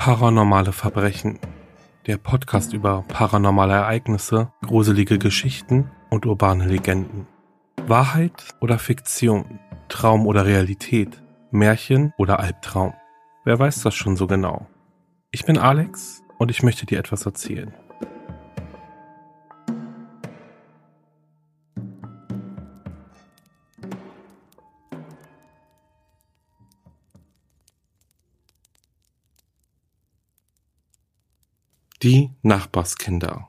Paranormale Verbrechen. Der Podcast über paranormale Ereignisse, gruselige Geschichten und urbane Legenden. Wahrheit oder Fiktion? Traum oder Realität? Märchen oder Albtraum? Wer weiß das schon so genau? Ich bin Alex und ich möchte dir etwas erzählen. Nachbarskinder.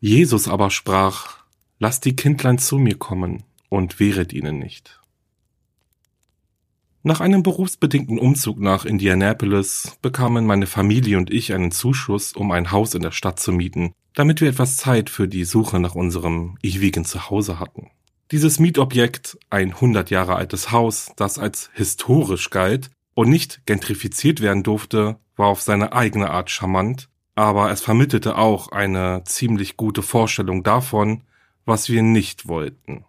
Jesus aber sprach, Lasst die Kindlein zu mir kommen und wehret ihnen nicht. Nach einem berufsbedingten Umzug nach Indianapolis bekamen meine Familie und ich einen Zuschuss, um ein Haus in der Stadt zu mieten, damit wir etwas Zeit für die Suche nach unserem ewigen Zuhause hatten. Dieses Mietobjekt, ein 100 Jahre altes Haus, das als historisch galt und nicht gentrifiziert werden durfte, war auf seine eigene Art charmant, aber es vermittelte auch eine ziemlich gute Vorstellung davon, was wir nicht wollten.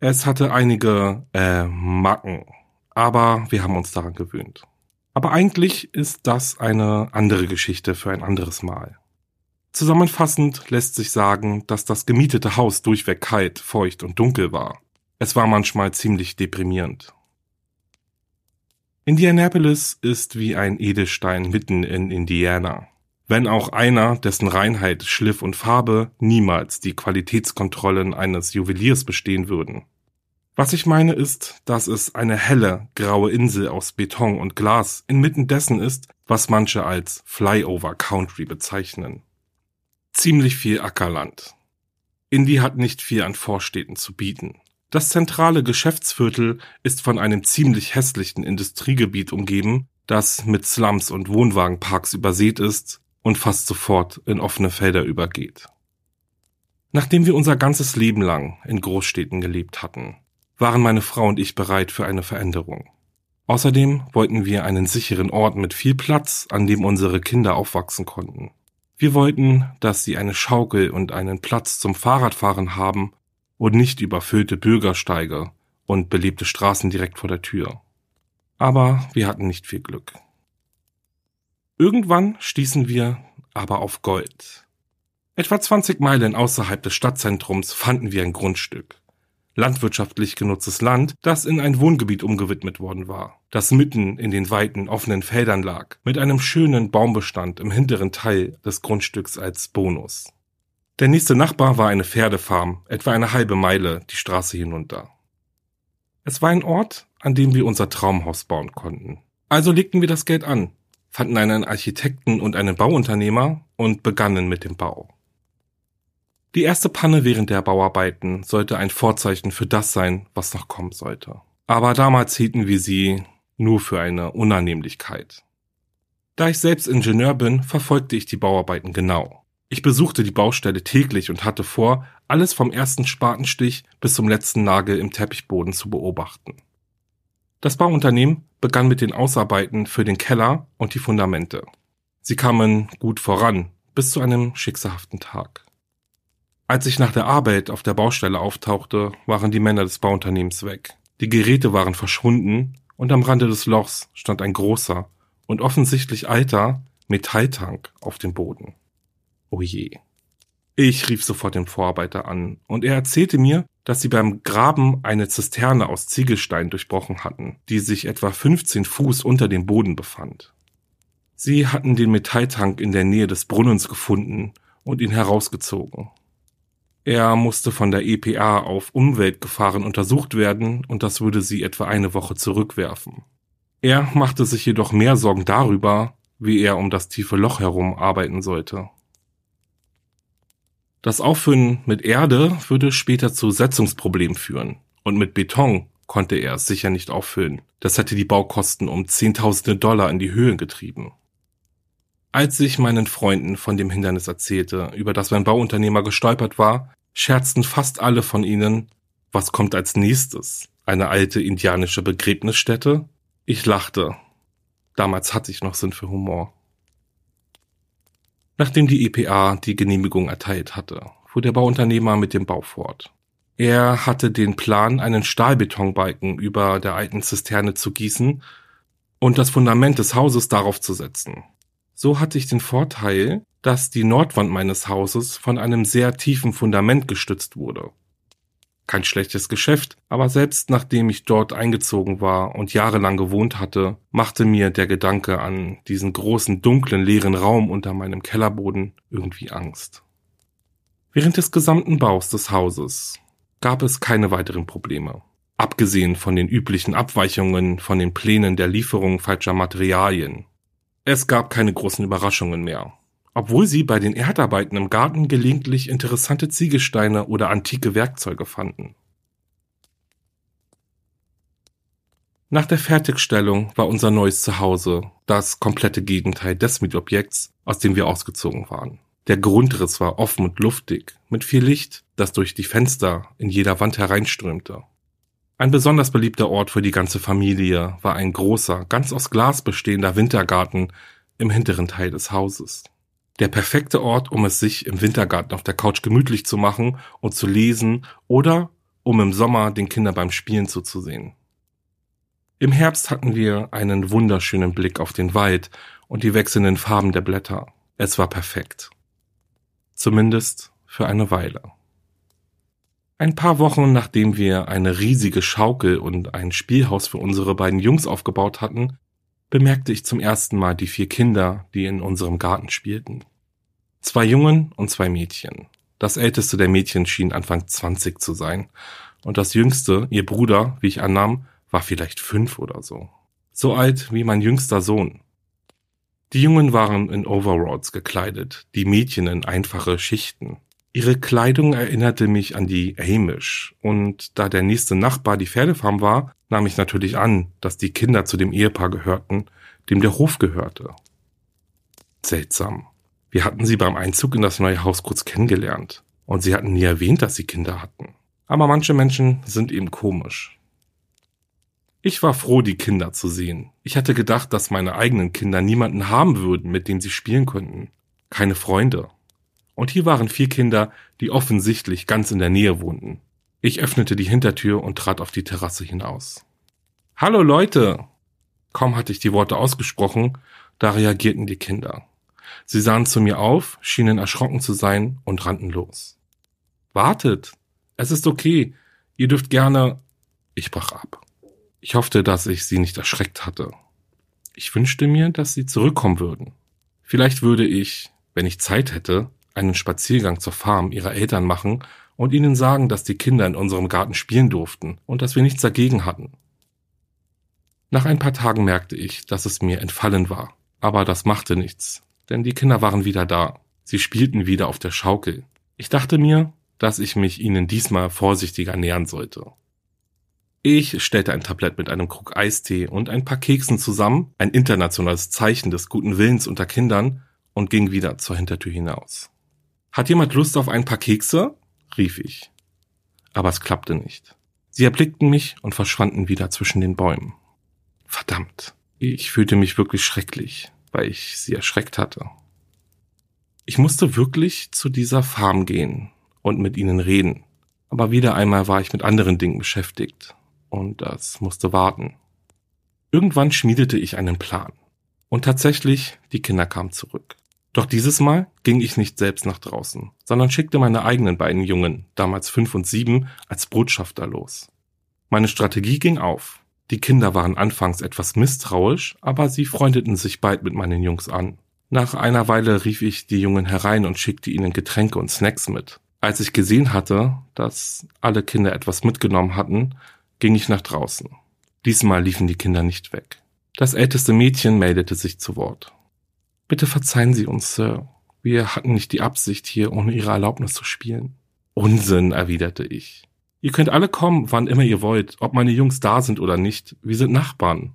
Es hatte einige äh, Macken, aber wir haben uns daran gewöhnt. Aber eigentlich ist das eine andere Geschichte für ein anderes Mal. Zusammenfassend lässt sich sagen, dass das gemietete Haus durchweg kalt, feucht und dunkel war. Es war manchmal ziemlich deprimierend. Indianapolis ist wie ein Edelstein mitten in Indiana. Wenn auch einer, dessen Reinheit, Schliff und Farbe niemals die Qualitätskontrollen eines Juweliers bestehen würden. Was ich meine ist, dass es eine helle, graue Insel aus Beton und Glas inmitten dessen ist, was manche als Flyover Country bezeichnen. Ziemlich viel Ackerland. Indy hat nicht viel an Vorstädten zu bieten. Das zentrale Geschäftsviertel ist von einem ziemlich hässlichen Industriegebiet umgeben, das mit Slums und Wohnwagenparks übersät ist und fast sofort in offene Felder übergeht. Nachdem wir unser ganzes Leben lang in Großstädten gelebt hatten, waren meine Frau und ich bereit für eine Veränderung. Außerdem wollten wir einen sicheren Ort mit viel Platz, an dem unsere Kinder aufwachsen konnten. Wir wollten, dass sie eine Schaukel und einen Platz zum Fahrradfahren haben und nicht überfüllte Bürgersteige und belebte Straßen direkt vor der Tür. Aber wir hatten nicht viel Glück. Irgendwann stießen wir aber auf Gold. Etwa 20 Meilen außerhalb des Stadtzentrums fanden wir ein Grundstück. Landwirtschaftlich genutztes Land, das in ein Wohngebiet umgewidmet worden war, das mitten in den weiten offenen Feldern lag, mit einem schönen Baumbestand im hinteren Teil des Grundstücks als Bonus. Der nächste Nachbar war eine Pferdefarm, etwa eine halbe Meile die Straße hinunter. Es war ein Ort, an dem wir unser Traumhaus bauen konnten. Also legten wir das Geld an, fanden einen Architekten und einen Bauunternehmer und begannen mit dem Bau. Die erste Panne während der Bauarbeiten sollte ein Vorzeichen für das sein, was noch kommen sollte. Aber damals hielten wir sie nur für eine Unannehmlichkeit. Da ich selbst Ingenieur bin, verfolgte ich die Bauarbeiten genau. Ich besuchte die Baustelle täglich und hatte vor, alles vom ersten Spatenstich bis zum letzten Nagel im Teppichboden zu beobachten. Das Bauunternehmen begann mit den Ausarbeiten für den Keller und die Fundamente. Sie kamen gut voran, bis zu einem schicksalhaften Tag. Als ich nach der Arbeit auf der Baustelle auftauchte, waren die Männer des Bauunternehmens weg. Die Geräte waren verschwunden und am Rande des Lochs stand ein großer und offensichtlich alter Metalltank auf dem Boden. Oh je. Ich rief sofort den Vorarbeiter an und er erzählte mir, dass sie beim Graben eine Zisterne aus Ziegelstein durchbrochen hatten, die sich etwa 15 Fuß unter dem Boden befand. Sie hatten den Metalltank in der Nähe des Brunnens gefunden und ihn herausgezogen. Er musste von der EPA auf Umweltgefahren untersucht werden und das würde sie etwa eine Woche zurückwerfen. Er machte sich jedoch mehr Sorgen darüber, wie er um das tiefe Loch herum arbeiten sollte. Das Auffüllen mit Erde würde später zu Setzungsproblemen führen. Und mit Beton konnte er es sicher nicht auffüllen. Das hätte die Baukosten um Zehntausende Dollar in die Höhe getrieben. Als ich meinen Freunden von dem Hindernis erzählte, über das mein Bauunternehmer gestolpert war, scherzten fast alle von ihnen, was kommt als nächstes? Eine alte indianische Begräbnisstätte? Ich lachte. Damals hatte ich noch Sinn für Humor. Nachdem die EPA die Genehmigung erteilt hatte, fuhr der Bauunternehmer mit dem Bau fort. Er hatte den Plan, einen Stahlbetonbalken über der alten Zisterne zu gießen und das Fundament des Hauses darauf zu setzen. So hatte ich den Vorteil, dass die Nordwand meines Hauses von einem sehr tiefen Fundament gestützt wurde. Kein schlechtes Geschäft, aber selbst nachdem ich dort eingezogen war und jahrelang gewohnt hatte, machte mir der Gedanke an diesen großen, dunklen, leeren Raum unter meinem Kellerboden irgendwie Angst. Während des gesamten Baus des Hauses gab es keine weiteren Probleme. Abgesehen von den üblichen Abweichungen von den Plänen der Lieferung falscher Materialien. Es gab keine großen Überraschungen mehr obwohl sie bei den Erdarbeiten im Garten gelegentlich interessante Ziegelsteine oder antike Werkzeuge fanden. Nach der Fertigstellung war unser neues Zuhause das komplette Gegenteil des Mietobjekts, aus dem wir ausgezogen waren. Der Grundriss war offen und luftig, mit viel Licht, das durch die Fenster in jeder Wand hereinströmte. Ein besonders beliebter Ort für die ganze Familie war ein großer, ganz aus Glas bestehender Wintergarten im hinteren Teil des Hauses. Der perfekte Ort, um es sich im Wintergarten auf der Couch gemütlich zu machen und zu lesen oder um im Sommer den Kindern beim Spielen zuzusehen. Im Herbst hatten wir einen wunderschönen Blick auf den Wald und die wechselnden Farben der Blätter. Es war perfekt. Zumindest für eine Weile. Ein paar Wochen nachdem wir eine riesige Schaukel und ein Spielhaus für unsere beiden Jungs aufgebaut hatten, bemerkte ich zum ersten Mal die vier Kinder, die in unserem Garten spielten. Zwei Jungen und zwei Mädchen. Das älteste der Mädchen schien Anfang 20 zu sein, und das jüngste, ihr Bruder, wie ich annahm, war vielleicht fünf oder so. So alt wie mein jüngster Sohn. Die Jungen waren in Overalls gekleidet, die Mädchen in einfache Schichten. Ihre Kleidung erinnerte mich an die Amish, und da der nächste Nachbar die Pferdefarm war, nahm ich natürlich an, dass die Kinder zu dem Ehepaar gehörten, dem der Hof gehörte. Seltsam. Wir hatten sie beim Einzug in das neue Haus kurz kennengelernt, und sie hatten nie erwähnt, dass sie Kinder hatten. Aber manche Menschen sind eben komisch. Ich war froh, die Kinder zu sehen. Ich hatte gedacht, dass meine eigenen Kinder niemanden haben würden, mit dem sie spielen könnten. Keine Freunde. Und hier waren vier Kinder, die offensichtlich ganz in der Nähe wohnten. Ich öffnete die Hintertür und trat auf die Terrasse hinaus. Hallo Leute! Kaum hatte ich die Worte ausgesprochen, da reagierten die Kinder. Sie sahen zu mir auf, schienen erschrocken zu sein und rannten los. Wartet! Es ist okay. Ihr dürft gerne. Ich brach ab. Ich hoffte, dass ich sie nicht erschreckt hatte. Ich wünschte mir, dass sie zurückkommen würden. Vielleicht würde ich, wenn ich Zeit hätte, einen Spaziergang zur Farm ihrer Eltern machen und ihnen sagen, dass die Kinder in unserem Garten spielen durften und dass wir nichts dagegen hatten. Nach ein paar Tagen merkte ich, dass es mir entfallen war, aber das machte nichts, denn die Kinder waren wieder da. Sie spielten wieder auf der Schaukel. Ich dachte mir, dass ich mich ihnen diesmal vorsichtiger nähern sollte. Ich stellte ein Tablett mit einem Krug Eistee und ein paar Keksen zusammen, ein internationales Zeichen des guten Willens unter Kindern, und ging wieder zur Hintertür hinaus. Hat jemand Lust auf ein paar Kekse? rief ich. Aber es klappte nicht. Sie erblickten mich und verschwanden wieder zwischen den Bäumen. Verdammt. Ich fühlte mich wirklich schrecklich, weil ich sie erschreckt hatte. Ich musste wirklich zu dieser Farm gehen und mit ihnen reden. Aber wieder einmal war ich mit anderen Dingen beschäftigt. Und das musste warten. Irgendwann schmiedete ich einen Plan. Und tatsächlich, die Kinder kamen zurück. Doch dieses Mal ging ich nicht selbst nach draußen, sondern schickte meine eigenen beiden Jungen, damals fünf und sieben, als Botschafter los. Meine Strategie ging auf. Die Kinder waren anfangs etwas misstrauisch, aber sie freundeten sich bald mit meinen Jungs an. Nach einer Weile rief ich die Jungen herein und schickte ihnen Getränke und Snacks mit. Als ich gesehen hatte, dass alle Kinder etwas mitgenommen hatten, ging ich nach draußen. Diesmal liefen die Kinder nicht weg. Das älteste Mädchen meldete sich zu Wort. Bitte verzeihen Sie uns, Sir. Wir hatten nicht die Absicht, hier ohne Ihre Erlaubnis zu spielen. Unsinn, erwiderte ich. Ihr könnt alle kommen, wann immer ihr wollt, ob meine Jungs da sind oder nicht. Wir sind Nachbarn.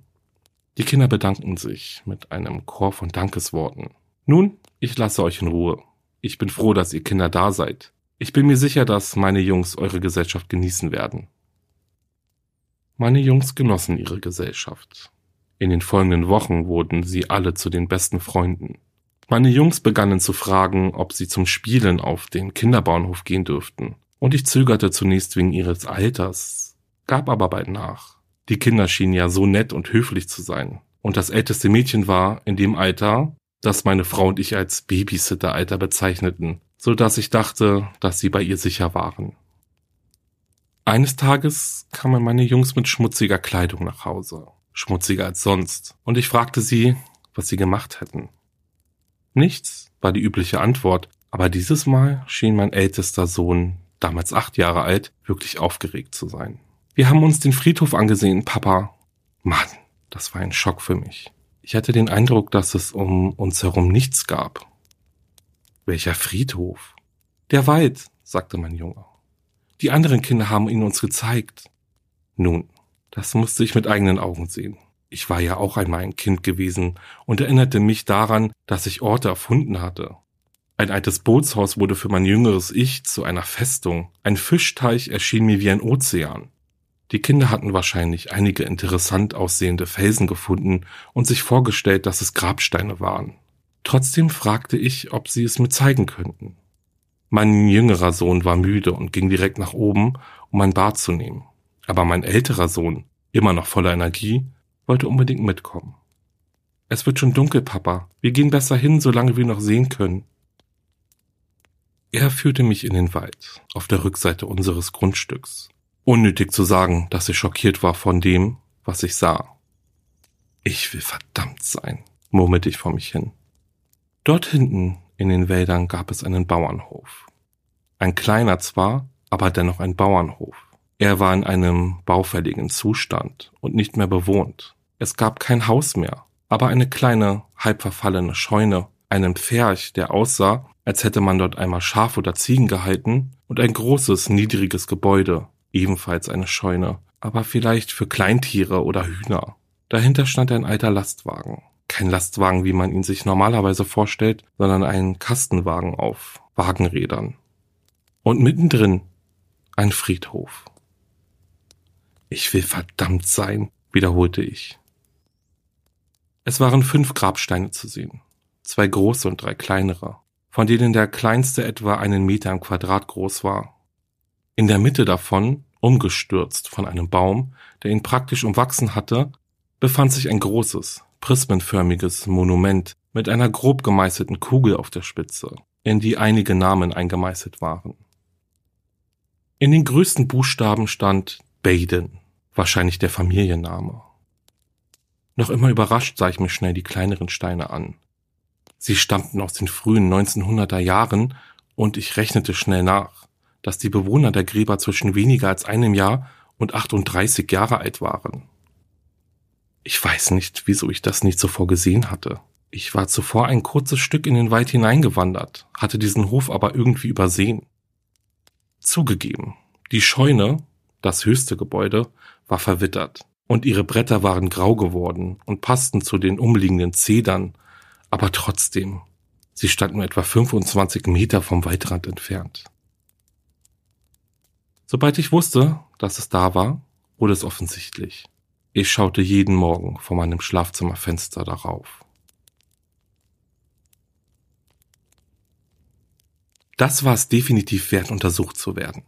Die Kinder bedankten sich mit einem Chor von Dankesworten. Nun, ich lasse euch in Ruhe. Ich bin froh, dass ihr Kinder da seid. Ich bin mir sicher, dass meine Jungs eure Gesellschaft genießen werden. Meine Jungs genossen ihre Gesellschaft. In den folgenden Wochen wurden sie alle zu den besten Freunden. Meine Jungs begannen zu fragen, ob sie zum Spielen auf den Kinderbauernhof gehen dürften. Und ich zögerte zunächst wegen ihres Alters, gab aber bald nach. Die Kinder schienen ja so nett und höflich zu sein. und das älteste Mädchen war in dem Alter, das meine Frau und ich als Babysitter-Alter bezeichneten, so dass ich dachte, dass sie bei ihr sicher waren. Eines Tages kamen meine Jungs mit schmutziger Kleidung nach Hause, schmutziger als sonst, und ich fragte sie, was sie gemacht hätten. Nichts war die übliche Antwort, aber dieses Mal schien mein ältester Sohn, damals acht Jahre alt, wirklich aufgeregt zu sein. Wir haben uns den Friedhof angesehen, Papa. Mann, das war ein Schock für mich. Ich hatte den Eindruck, dass es um uns herum nichts gab. Welcher Friedhof? Der Wald, sagte mein Junge. Die anderen Kinder haben ihn uns gezeigt. Nun, das musste ich mit eigenen Augen sehen. Ich war ja auch einmal ein Kind gewesen und erinnerte mich daran, dass ich Orte erfunden hatte. Ein altes Bootshaus wurde für mein jüngeres Ich zu einer Festung. Ein Fischteich erschien mir wie ein Ozean. Die Kinder hatten wahrscheinlich einige interessant aussehende Felsen gefunden und sich vorgestellt, dass es Grabsteine waren. Trotzdem fragte ich, ob sie es mir zeigen könnten. Mein jüngerer Sohn war müde und ging direkt nach oben, um ein Bad zu nehmen. Aber mein älterer Sohn, immer noch voller Energie, wollte unbedingt mitkommen. Es wird schon dunkel, Papa. Wir gehen besser hin, solange wir noch sehen können. Er führte mich in den Wald, auf der Rückseite unseres Grundstücks. Unnötig zu sagen, dass ich schockiert war von dem, was ich sah. Ich will verdammt sein, murmelte ich vor mich hin. Dort hinten in den Wäldern gab es einen Bauernhof. Ein kleiner zwar, aber dennoch ein Bauernhof. Er war in einem baufälligen Zustand und nicht mehr bewohnt. Es gab kein Haus mehr, aber eine kleine, halb verfallene Scheune, einen Pferch, der aussah, als hätte man dort einmal Schaf oder Ziegen gehalten, und ein großes, niedriges Gebäude, ebenfalls eine Scheune, aber vielleicht für Kleintiere oder Hühner. Dahinter stand ein alter Lastwagen. Kein Lastwagen, wie man ihn sich normalerweise vorstellt, sondern ein Kastenwagen auf Wagenrädern. Und mittendrin ein Friedhof. Ich will verdammt sein, wiederholte ich. Es waren fünf Grabsteine zu sehen, zwei große und drei kleinere, von denen der kleinste etwa einen Meter im Quadrat groß war. In der Mitte davon, umgestürzt von einem Baum, der ihn praktisch umwachsen hatte, befand sich ein großes, prismenförmiges Monument mit einer grob gemeißelten Kugel auf der Spitze, in die einige Namen eingemeißelt waren. In den größten Buchstaben stand Baden, wahrscheinlich der Familienname. Noch immer überrascht sah ich mir schnell die kleineren Steine an. Sie stammten aus den frühen 1900er Jahren und ich rechnete schnell nach dass die Bewohner der Gräber zwischen weniger als einem Jahr und 38 Jahre alt waren. Ich weiß nicht, wieso ich das nicht zuvor gesehen hatte. Ich war zuvor ein kurzes Stück in den Wald hineingewandert, hatte diesen Hof aber irgendwie übersehen. Zugegeben, die Scheune, das höchste Gebäude, war verwittert, und ihre Bretter waren grau geworden und passten zu den umliegenden Zedern, aber trotzdem, sie stand nur etwa 25 Meter vom Waldrand entfernt. Sobald ich wusste, dass es da war, wurde es offensichtlich. Ich schaute jeden Morgen vor meinem Schlafzimmerfenster darauf. Das war es definitiv wert, untersucht zu werden.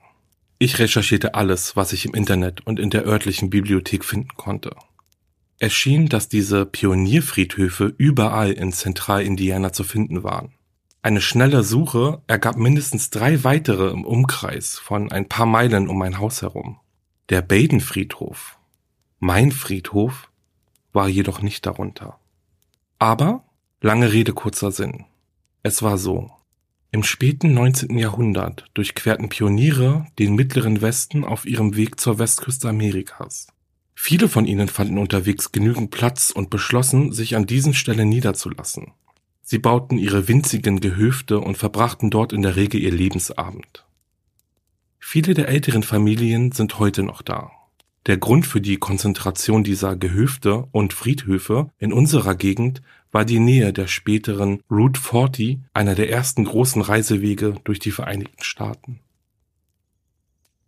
Ich recherchierte alles, was ich im Internet und in der örtlichen Bibliothek finden konnte. Es schien, dass diese Pionierfriedhöfe überall in Zentralindiana zu finden waren. Eine schnelle Suche ergab mindestens drei weitere im Umkreis von ein paar Meilen um mein Haus herum. Der Baden-Friedhof, mein Friedhof, war jedoch nicht darunter. Aber, lange Rede kurzer Sinn. Es war so. Im späten 19. Jahrhundert durchquerten Pioniere den mittleren Westen auf ihrem Weg zur Westküste Amerikas. Viele von ihnen fanden unterwegs genügend Platz und beschlossen, sich an diesen Stellen niederzulassen. Sie bauten ihre winzigen Gehöfte und verbrachten dort in der Regel ihr Lebensabend. Viele der älteren Familien sind heute noch da. Der Grund für die Konzentration dieser Gehöfte und Friedhöfe in unserer Gegend war die Nähe der späteren Route 40, einer der ersten großen Reisewege durch die Vereinigten Staaten.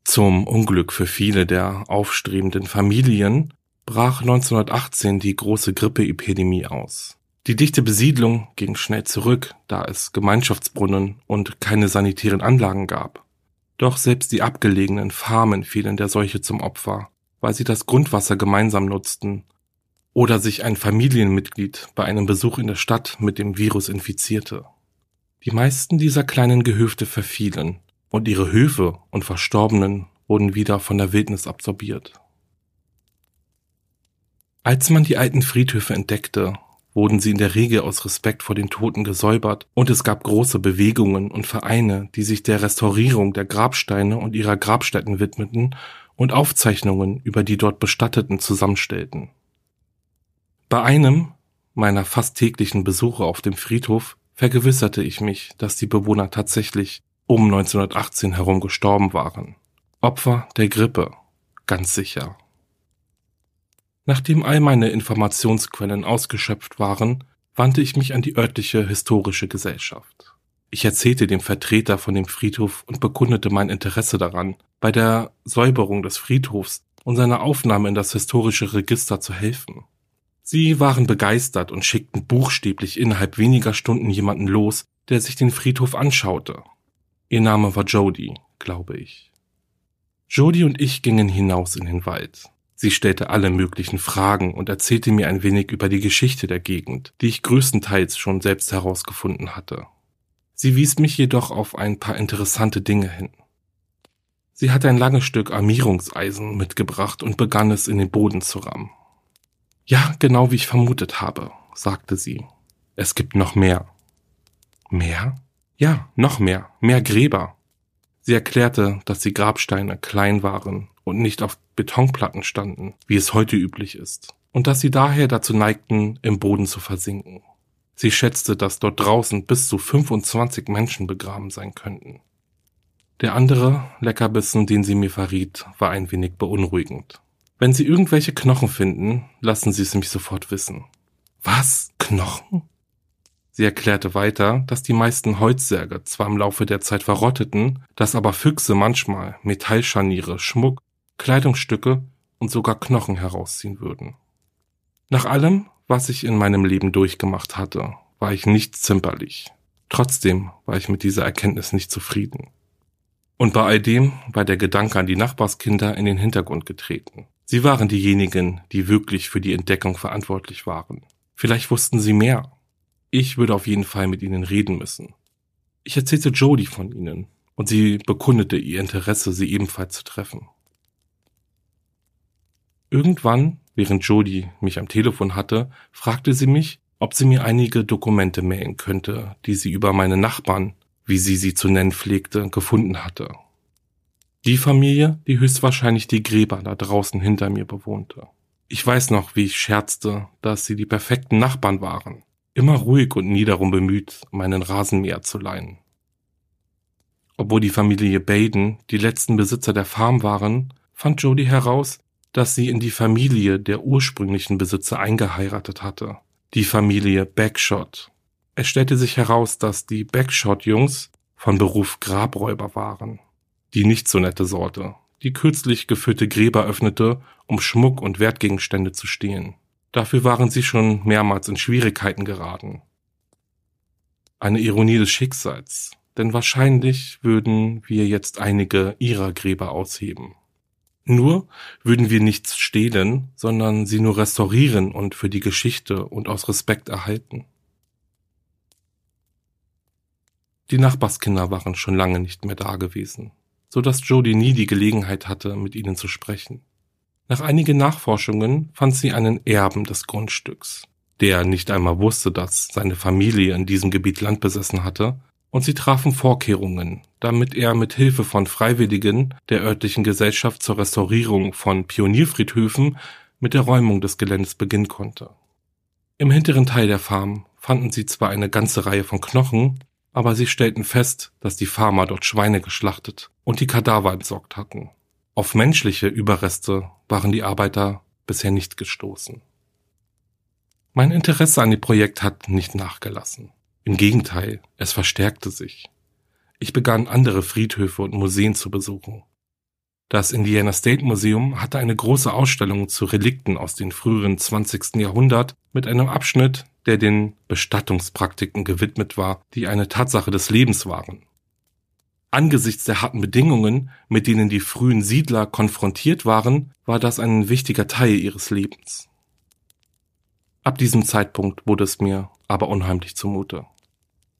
Zum Unglück für viele der aufstrebenden Familien brach 1918 die große Grippeepidemie aus. Die dichte Besiedlung ging schnell zurück, da es Gemeinschaftsbrunnen und keine sanitären Anlagen gab. Doch selbst die abgelegenen Farmen fielen der Seuche zum Opfer, weil sie das Grundwasser gemeinsam nutzten oder sich ein Familienmitglied bei einem Besuch in der Stadt mit dem Virus infizierte. Die meisten dieser kleinen Gehöfte verfielen und ihre Höfe und Verstorbenen wurden wieder von der Wildnis absorbiert. Als man die alten Friedhöfe entdeckte, wurden sie in der Regel aus Respekt vor den Toten gesäubert und es gab große Bewegungen und Vereine, die sich der Restaurierung der Grabsteine und ihrer Grabstätten widmeten und Aufzeichnungen über die dort Bestatteten zusammenstellten. Bei einem meiner fast täglichen Besuche auf dem Friedhof vergewisserte ich mich, dass die Bewohner tatsächlich um 1918 herum gestorben waren. Opfer der Grippe, ganz sicher. Nachdem all meine Informationsquellen ausgeschöpft waren, wandte ich mich an die örtliche historische Gesellschaft. Ich erzählte dem Vertreter von dem Friedhof und bekundete mein Interesse daran, bei der Säuberung des Friedhofs und seiner Aufnahme in das historische Register zu helfen. Sie waren begeistert und schickten buchstäblich innerhalb weniger Stunden jemanden los, der sich den Friedhof anschaute. Ihr Name war Jody, glaube ich. Jody und ich gingen hinaus in den Wald. Sie stellte alle möglichen Fragen und erzählte mir ein wenig über die Geschichte der Gegend, die ich größtenteils schon selbst herausgefunden hatte. Sie wies mich jedoch auf ein paar interessante Dinge hin. Sie hatte ein langes Stück Armierungseisen mitgebracht und begann es in den Boden zu rammen. Ja, genau wie ich vermutet habe, sagte sie. Es gibt noch mehr. Mehr? Ja, noch mehr. Mehr Gräber. Sie erklärte, dass die Grabsteine klein waren und nicht auf Betonplatten standen, wie es heute üblich ist, und dass sie daher dazu neigten, im Boden zu versinken. Sie schätzte, dass dort draußen bis zu 25 Menschen begraben sein könnten. Der andere Leckerbissen, den sie mir verriet, war ein wenig beunruhigend. Wenn Sie irgendwelche Knochen finden, lassen Sie es mich sofort wissen. Was? Knochen? Sie erklärte weiter, dass die meisten Holzsärge zwar im Laufe der Zeit verrotteten, dass aber Füchse manchmal Metallscharniere, Schmuck Kleidungsstücke und sogar Knochen herausziehen würden. Nach allem, was ich in meinem Leben durchgemacht hatte, war ich nicht zimperlich. Trotzdem war ich mit dieser Erkenntnis nicht zufrieden. Und bei all dem war der Gedanke an die Nachbarskinder in den Hintergrund getreten. Sie waren diejenigen, die wirklich für die Entdeckung verantwortlich waren. Vielleicht wussten sie mehr. Ich würde auf jeden Fall mit ihnen reden müssen. Ich erzählte Jodie von ihnen und sie bekundete ihr Interesse, sie ebenfalls zu treffen. Irgendwann, während Jody mich am Telefon hatte, fragte sie mich, ob sie mir einige Dokumente mailen könnte, die sie über meine Nachbarn, wie sie sie zu nennen pflegte, gefunden hatte. Die Familie, die höchstwahrscheinlich die Gräber da draußen hinter mir bewohnte. Ich weiß noch, wie ich scherzte, dass sie die perfekten Nachbarn waren, immer ruhig und nie darum bemüht, meinen Rasenmäher zu leihen. Obwohl die Familie Baden die letzten Besitzer der Farm waren, fand Jody heraus, dass sie in die Familie der ursprünglichen Besitzer eingeheiratet hatte, die Familie Backshot. Es stellte sich heraus, dass die Backshot-Jungs von Beruf Grabräuber waren. Die nicht so nette Sorte, die kürzlich gefüllte Gräber öffnete, um Schmuck und Wertgegenstände zu stehlen. Dafür waren sie schon mehrmals in Schwierigkeiten geraten. Eine Ironie des Schicksals, denn wahrscheinlich würden wir jetzt einige ihrer Gräber ausheben. Nur würden wir nichts stehlen, sondern sie nur restaurieren und für die Geschichte und aus Respekt erhalten. Die Nachbarskinder waren schon lange nicht mehr da gewesen, so dass Jody nie die Gelegenheit hatte, mit ihnen zu sprechen. Nach einigen Nachforschungen fand sie einen Erben des Grundstücks, der nicht einmal wusste, dass seine Familie in diesem Gebiet Land besessen hatte und sie trafen Vorkehrungen, damit er mit Hilfe von Freiwilligen der örtlichen Gesellschaft zur Restaurierung von Pionierfriedhöfen mit der Räumung des Geländes beginnen konnte. Im hinteren Teil der Farm fanden sie zwar eine ganze Reihe von Knochen, aber sie stellten fest, dass die Farmer dort Schweine geschlachtet und die Kadaver entsorgt hatten. Auf menschliche Überreste waren die Arbeiter bisher nicht gestoßen. Mein Interesse an dem Projekt hat nicht nachgelassen. Im Gegenteil, es verstärkte sich. Ich begann andere Friedhöfe und Museen zu besuchen. Das Indiana State Museum hatte eine große Ausstellung zu Relikten aus dem früheren 20. Jahrhundert mit einem Abschnitt, der den Bestattungspraktiken gewidmet war, die eine Tatsache des Lebens waren. Angesichts der harten Bedingungen, mit denen die frühen Siedler konfrontiert waren, war das ein wichtiger Teil ihres Lebens. Ab diesem Zeitpunkt wurde es mir aber unheimlich zumute.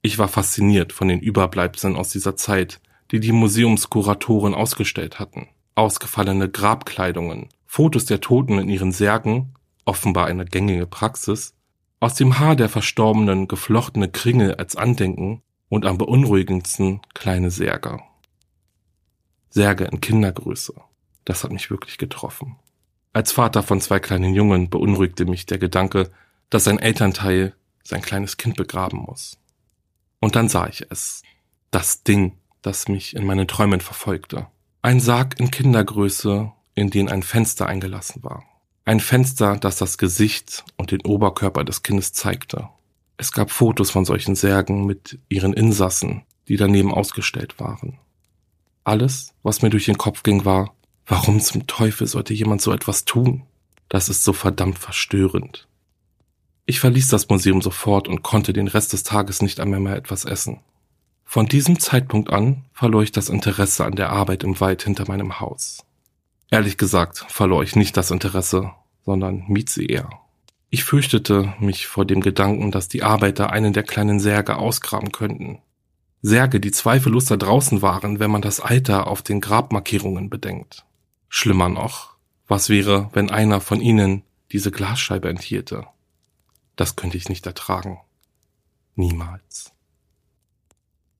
Ich war fasziniert von den Überbleibseln aus dieser Zeit, die die Museumskuratoren ausgestellt hatten. Ausgefallene Grabkleidungen, Fotos der Toten in ihren Särgen, offenbar eine gängige Praxis, aus dem Haar der Verstorbenen geflochtene Kringel als Andenken und am beunruhigendsten kleine Särge. Särge in Kindergröße. Das hat mich wirklich getroffen. Als Vater von zwei kleinen Jungen beunruhigte mich der Gedanke, dass ein Elternteil sein kleines Kind begraben muss. Und dann sah ich es. Das Ding, das mich in meinen Träumen verfolgte. Ein Sarg in Kindergröße, in den ein Fenster eingelassen war. Ein Fenster, das das Gesicht und den Oberkörper des Kindes zeigte. Es gab Fotos von solchen Särgen mit ihren Insassen, die daneben ausgestellt waren. Alles, was mir durch den Kopf ging, war, warum zum Teufel sollte jemand so etwas tun? Das ist so verdammt verstörend. Ich verließ das Museum sofort und konnte den Rest des Tages nicht einmal mehr etwas essen. Von diesem Zeitpunkt an verlor ich das Interesse an der Arbeit im Wald hinter meinem Haus. Ehrlich gesagt verlor ich nicht das Interesse, sondern mied sie eher. Ich fürchtete mich vor dem Gedanken, dass die Arbeiter einen der kleinen Särge ausgraben könnten. Särge, die zweifellos da draußen waren, wenn man das Alter auf den Grabmarkierungen bedenkt. Schlimmer noch, was wäre, wenn einer von ihnen diese Glasscheibe enthielte? Das könnte ich nicht ertragen. Niemals.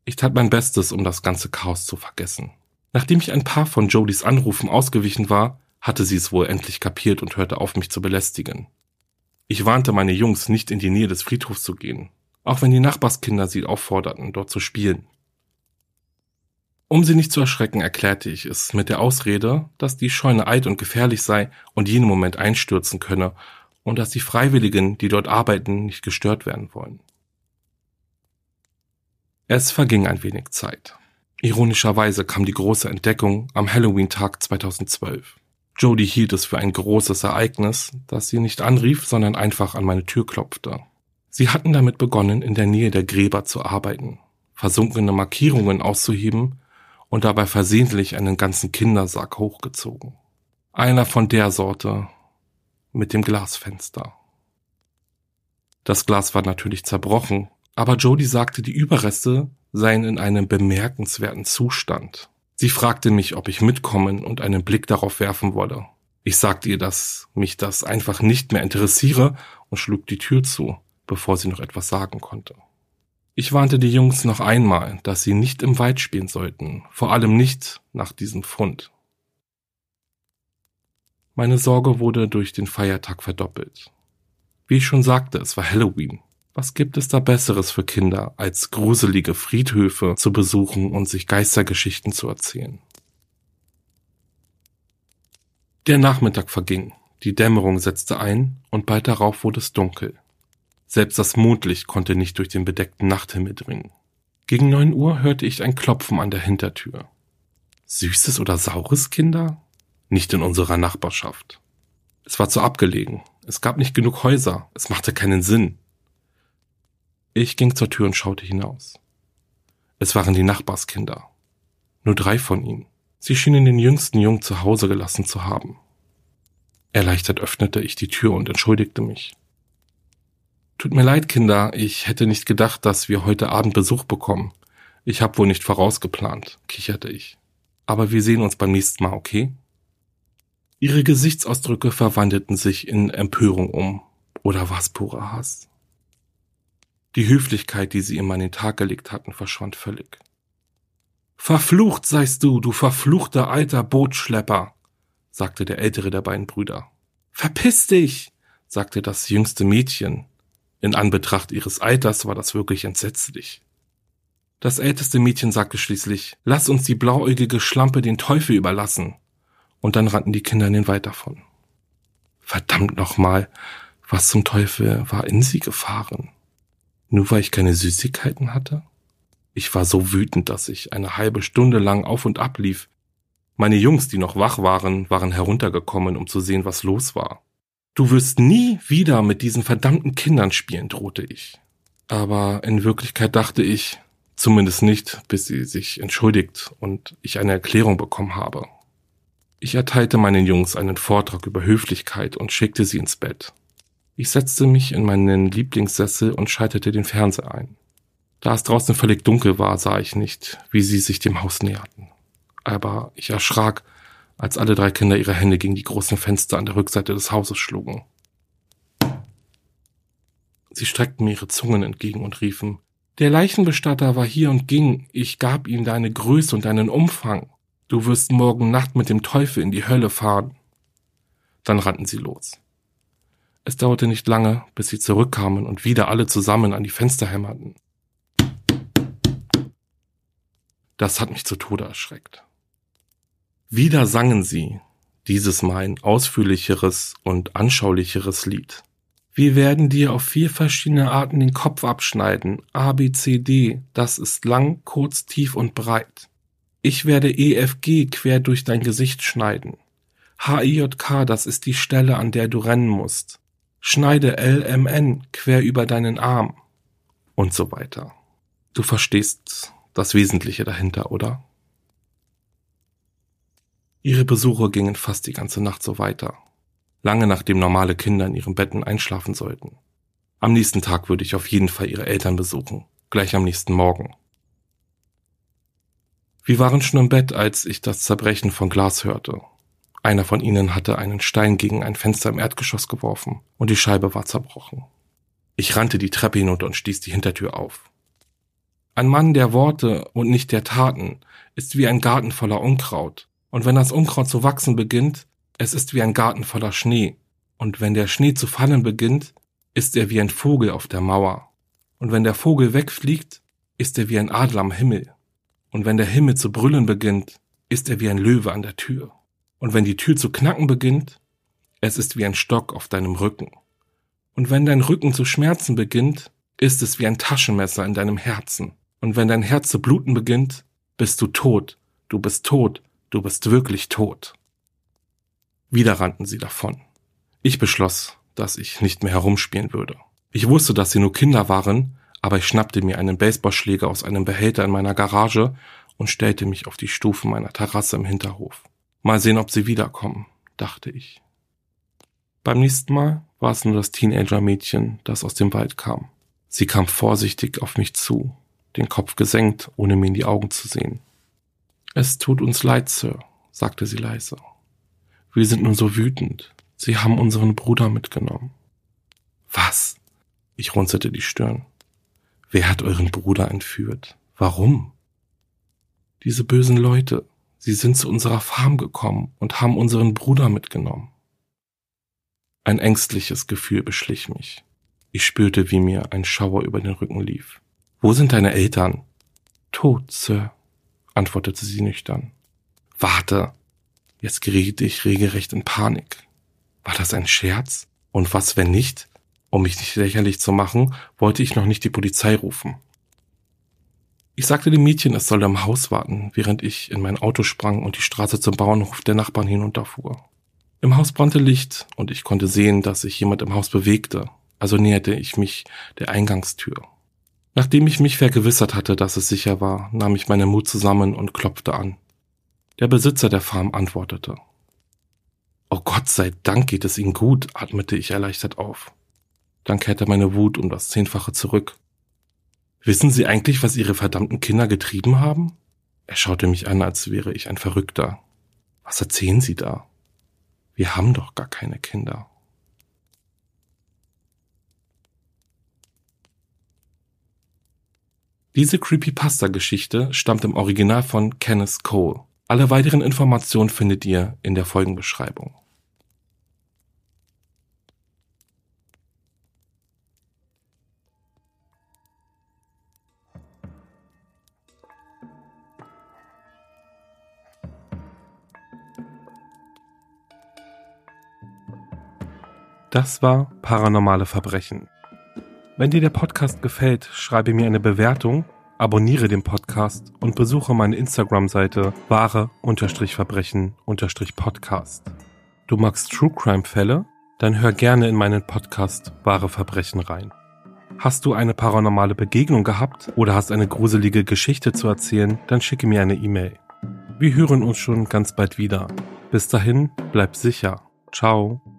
Ich tat mein Bestes, um das ganze Chaos zu vergessen. Nachdem ich ein paar von Jodys Anrufen ausgewichen war, hatte sie es wohl endlich kapiert und hörte auf, mich zu belästigen. Ich warnte meine Jungs, nicht in die Nähe des Friedhofs zu gehen, auch wenn die Nachbarskinder sie aufforderten, dort zu spielen. Um sie nicht zu erschrecken, erklärte ich es mit der Ausrede, dass die Scheune alt und gefährlich sei und jeden Moment einstürzen könne und dass die Freiwilligen, die dort arbeiten, nicht gestört werden wollen. Es verging ein wenig Zeit. Ironischerweise kam die große Entdeckung am Halloween-Tag 2012. Jodie hielt es für ein großes Ereignis, dass sie nicht anrief, sondern einfach an meine Tür klopfte. Sie hatten damit begonnen, in der Nähe der Gräber zu arbeiten, versunkene Markierungen auszuheben und dabei versehentlich einen ganzen Kindersack hochgezogen. Einer von der Sorte mit dem Glasfenster. Das Glas war natürlich zerbrochen, aber Jodie sagte, die Überreste seien in einem bemerkenswerten Zustand. Sie fragte mich, ob ich mitkommen und einen Blick darauf werfen wolle. Ich sagte ihr, dass mich das einfach nicht mehr interessiere und schlug die Tür zu, bevor sie noch etwas sagen konnte. Ich warnte die Jungs noch einmal, dass sie nicht im Wald spielen sollten, vor allem nicht nach diesem Fund. Meine Sorge wurde durch den Feiertag verdoppelt. Wie ich schon sagte, es war Halloween. Was gibt es da Besseres für Kinder, als gruselige Friedhöfe zu besuchen und sich Geistergeschichten zu erzählen? Der Nachmittag verging, die Dämmerung setzte ein und bald darauf wurde es dunkel. Selbst das Mondlicht konnte nicht durch den bedeckten Nachthimmel dringen. Gegen neun Uhr hörte ich ein Klopfen an der Hintertür. Süßes oder saures, Kinder? Nicht in unserer Nachbarschaft. Es war zu abgelegen. Es gab nicht genug Häuser. Es machte keinen Sinn. Ich ging zur Tür und schaute hinaus. Es waren die Nachbarskinder. Nur drei von ihnen. Sie schienen den jüngsten Jungen zu Hause gelassen zu haben. Erleichtert öffnete ich die Tür und entschuldigte mich. Tut mir leid, Kinder, ich hätte nicht gedacht, dass wir heute Abend Besuch bekommen. Ich hab wohl nicht vorausgeplant, kicherte ich. Aber wir sehen uns beim nächsten Mal, okay? Ihre Gesichtsausdrücke verwandelten sich in Empörung um. Oder was purer Hass? Die Höflichkeit, die sie ihm an den Tag gelegt hatten, verschwand völlig. Verflucht seist du, du verfluchter alter Bootschlepper, sagte der ältere der beiden Brüder. Verpiss dich, sagte das jüngste Mädchen. In Anbetracht ihres Alters war das wirklich entsetzlich. Das älteste Mädchen sagte schließlich, lass uns die blauäugige Schlampe den Teufel überlassen. Und dann rannten die Kinder in den Wald davon. Verdammt nochmal, was zum Teufel war in sie gefahren? Nur weil ich keine Süßigkeiten hatte? Ich war so wütend, dass ich eine halbe Stunde lang auf und ab lief. Meine Jungs, die noch wach waren, waren heruntergekommen, um zu sehen, was los war. Du wirst nie wieder mit diesen verdammten Kindern spielen, drohte ich. Aber in Wirklichkeit dachte ich, zumindest nicht, bis sie sich entschuldigt und ich eine Erklärung bekommen habe. Ich erteilte meinen Jungs einen Vortrag über Höflichkeit und schickte sie ins Bett. Ich setzte mich in meinen Lieblingssessel und schaltete den Fernseher ein. Da es draußen völlig dunkel war, sah ich nicht, wie sie sich dem Haus näherten. Aber ich erschrak, als alle drei Kinder ihre Hände gegen die großen Fenster an der Rückseite des Hauses schlugen. Sie streckten mir ihre Zungen entgegen und riefen, der Leichenbestatter war hier und ging, ich gab ihm deine Größe und deinen Umfang. Du wirst morgen Nacht mit dem Teufel in die Hölle fahren. Dann rannten sie los. Es dauerte nicht lange, bis sie zurückkamen und wieder alle zusammen an die Fenster hämmerten. Das hat mich zu Tode erschreckt. Wieder sangen sie, dieses Mal ein ausführlicheres und anschaulicheres Lied. Wir werden dir auf vier verschiedene Arten den Kopf abschneiden. A, B, C, D. Das ist lang, kurz, tief und breit. Ich werde E, F, G quer durch dein Gesicht schneiden. H, I, J, K, das ist die Stelle, an der du rennen musst. Schneide L, M, N quer über deinen Arm. Und so weiter. Du verstehst das Wesentliche dahinter, oder? Ihre Besuche gingen fast die ganze Nacht so weiter lange nachdem normale Kinder in ihren Betten einschlafen sollten. Am nächsten Tag würde ich auf jeden Fall ihre Eltern besuchen, gleich am nächsten Morgen. Wir waren schon im Bett, als ich das Zerbrechen von Glas hörte. Einer von ihnen hatte einen Stein gegen ein Fenster im Erdgeschoss geworfen und die Scheibe war zerbrochen. Ich rannte die Treppe hinunter und stieß die Hintertür auf. Ein Mann der Worte und nicht der Taten ist wie ein Garten voller Unkraut, und wenn das Unkraut zu wachsen beginnt, es ist wie ein Garten voller Schnee, und wenn der Schnee zu fallen beginnt, ist er wie ein Vogel auf der Mauer. Und wenn der Vogel wegfliegt, ist er wie ein Adler am Himmel. Und wenn der Himmel zu brüllen beginnt, ist er wie ein Löwe an der Tür. Und wenn die Tür zu knacken beginnt, es ist wie ein Stock auf deinem Rücken. Und wenn dein Rücken zu schmerzen beginnt, ist es wie ein Taschenmesser in deinem Herzen. Und wenn dein Herz zu bluten beginnt, bist du tot, du bist tot, du bist wirklich tot. Wieder rannten sie davon. Ich beschloss, dass ich nicht mehr herumspielen würde. Ich wusste, dass sie nur Kinder waren, aber ich schnappte mir einen Baseballschläger aus einem Behälter in meiner Garage und stellte mich auf die Stufen meiner Terrasse im Hinterhof. Mal sehen, ob sie wiederkommen, dachte ich. Beim nächsten Mal war es nur das Teenager-Mädchen, das aus dem Wald kam. Sie kam vorsichtig auf mich zu, den Kopf gesenkt, ohne mir in die Augen zu sehen. Es tut uns leid, Sir, sagte sie leise. Wir sind nur so wütend. Sie haben unseren Bruder mitgenommen. Was? Ich runzelte die Stirn. Wer hat euren Bruder entführt? Warum? Diese bösen Leute. Sie sind zu unserer Farm gekommen und haben unseren Bruder mitgenommen. Ein ängstliches Gefühl beschlich mich. Ich spürte, wie mir ein Schauer über den Rücken lief. Wo sind deine Eltern? Tot, Sir, antwortete sie nüchtern. Warte, Jetzt geriet ich regelrecht in Panik. War das ein Scherz? Und was, wenn nicht? Um mich nicht lächerlich zu machen, wollte ich noch nicht die Polizei rufen. Ich sagte dem Mädchen, es solle im Haus warten, während ich in mein Auto sprang und die Straße zum Bauernhof der Nachbarn hinunterfuhr. Im Haus brannte Licht und ich konnte sehen, dass sich jemand im Haus bewegte, also näherte ich mich der Eingangstür. Nachdem ich mich vergewissert hatte, dass es sicher war, nahm ich meinen Mut zusammen und klopfte an. Der Besitzer der Farm antwortete. Oh Gott sei Dank geht es Ihnen gut, atmete ich erleichtert auf. Dann kehrte meine Wut um das Zehnfache zurück. Wissen Sie eigentlich, was Ihre verdammten Kinder getrieben haben? Er schaute mich an, als wäre ich ein Verrückter. Was erzählen Sie da? Wir haben doch gar keine Kinder. Diese Creepypasta-Geschichte stammt im Original von Kenneth Cole. Alle weiteren Informationen findet ihr in der Folgenbeschreibung. Das war Paranormale Verbrechen. Wenn dir der Podcast gefällt, schreibe mir eine Bewertung abonniere den Podcast und besuche meine Instagram-Seite wahre-verbrechen-podcast. Du magst True Crime Fälle? Dann hör gerne in meinen Podcast Wahre Verbrechen rein. Hast du eine paranormale Begegnung gehabt oder hast eine gruselige Geschichte zu erzählen, dann schicke mir eine E-Mail. Wir hören uns schon ganz bald wieder. Bis dahin, bleib sicher. Ciao.